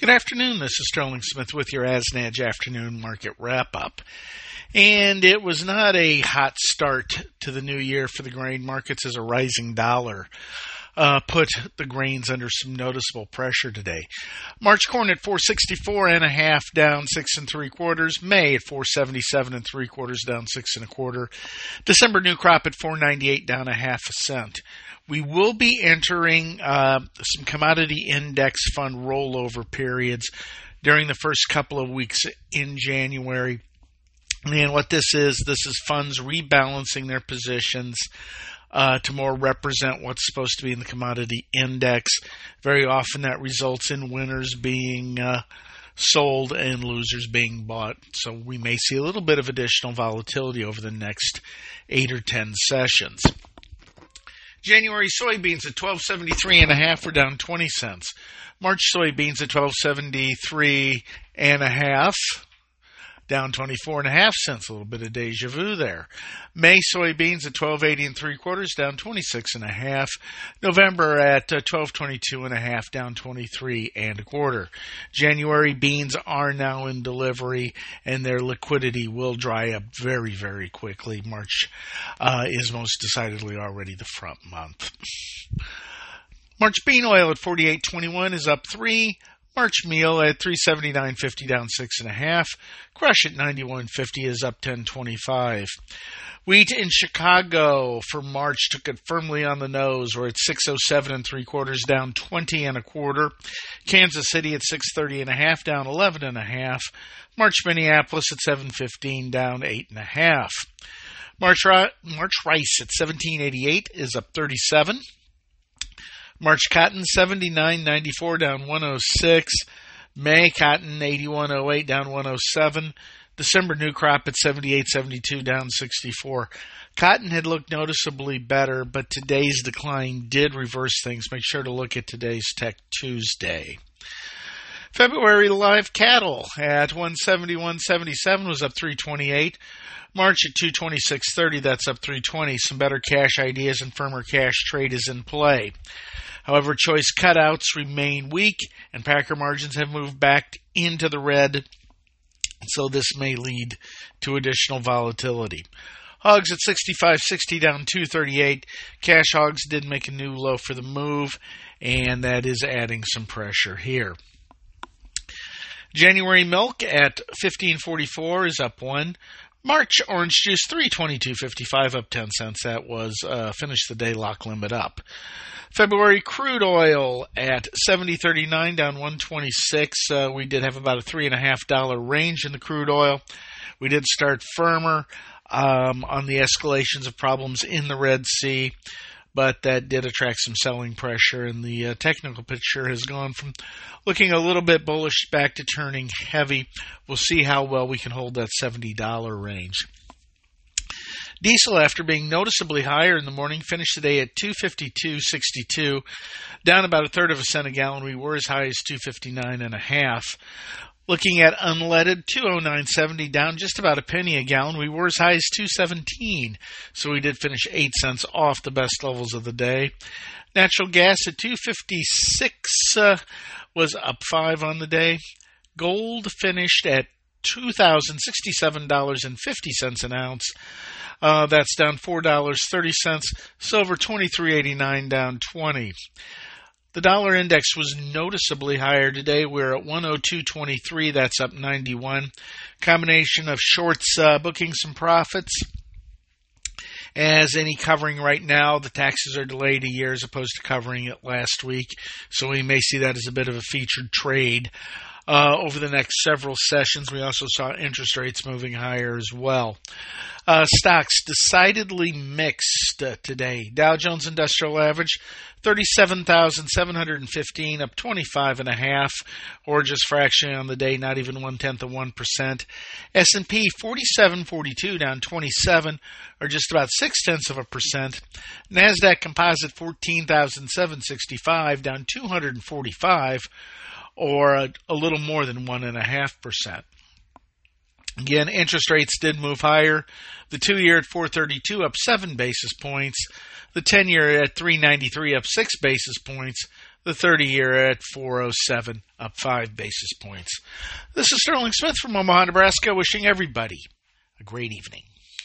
Good afternoon. This is Sterling Smith with your AsNadge afternoon market wrap up. And it was not a hot start to the new year for the grain markets as a rising dollar uh, put the grains under some noticeable pressure today. March corn at 464 and a half, down six and three quarters. May at 477 and three quarters, down six and a quarter. December new crop at 498, down a half a cent. We will be entering uh, some commodity index fund rollover periods during the first couple of weeks in January. And what this is, this is funds rebalancing their positions uh, to more represent what's supposed to be in the commodity index. Very often that results in winners being uh, sold and losers being bought. So we may see a little bit of additional volatility over the next eight or ten sessions. January soybeans at 1273 and a half were down 20 cents. March soybeans at 1273 and a half down 24 and a half cents, a little bit of deja vu there. May soybeans at 12.80 and three quarters, down 26 and a half. November at uh, 12.22 and a half, down 23 and a quarter. January beans are now in delivery, and their liquidity will dry up very, very quickly. March uh, is most decidedly already the front month. March bean oil at 48.21 is up three. March meal at 379.50 down six and a half. Crush at 91.50 is up 10.25. Wheat in Chicago for March took it firmly on the nose. We're at 607 and three quarters, down 20 and a quarter. Kansas City at 630 and a half, down 11 and a half. March Minneapolis at 715, down eight and a half. March, March rice at 1788 is up 37. March cotton 79.94 down 106. May cotton 81.08 down 107. December new crop at 78.72 down 64. Cotton had looked noticeably better, but today's decline did reverse things. Make sure to look at today's Tech Tuesday. February live cattle at 171.77 was up 328. March at 226.30 that's up 320. Some better cash ideas and firmer cash trade is in play. However, choice cutouts remain weak, and packer margins have moved back into the red, so this may lead to additional volatility. Hogs at 65.60 down 238. Cash hogs did make a new low for the move, and that is adding some pressure here. January milk at 15.44 is up one. March orange juice 322.55 up 10 cents. That was uh, finished the day lock limit up. February crude oil at 70.39 down 126. Uh, we did have about a three and a half dollar range in the crude oil. We did start firmer um, on the escalations of problems in the Red Sea, but that did attract some selling pressure, and the uh, technical picture has gone from looking a little bit bullish back to turning heavy. We'll see how well we can hold that $70 range. Diesel, after being noticeably higher in the morning, finished the day at 252.62, down about a third of a cent a gallon. We were as high as 259 and a half. Looking at unleaded, 209.70, down just about a penny a gallon. We were as high as 217, so we did finish 8 cents off the best levels of the day. Natural gas at 256 uh, was up 5 on the day. Gold finished at $2,067.50 an ounce. Uh, that's down four dollars thirty cents. Silver twenty three eighty nine, down twenty. The dollar index was noticeably higher today. We're at 102.23. That's up 91. Combination of shorts uh, booking some profits. As any covering right now, the taxes are delayed a year as opposed to covering it last week. So we may see that as a bit of a featured trade uh, over the next several sessions. We also saw interest rates moving higher as well. Uh, stocks decidedly mixed uh, today. Dow Jones Industrial Average 37,715 up 25 and a half or just fractionally on the day not even one tenth of 1%. S&P 4742 down 27 or just about six tenths of a percent. NASDAQ Composite 14,765 down 245 or a, a little more than 1.5%. Again, interest rates did move higher. The two year at 432 up 7 basis points. The 10 year at 393 up 6 basis points. The 30 year at 407, up 5 basis points. This is Sterling Smith from Omaha, Nebraska, wishing everybody a great evening.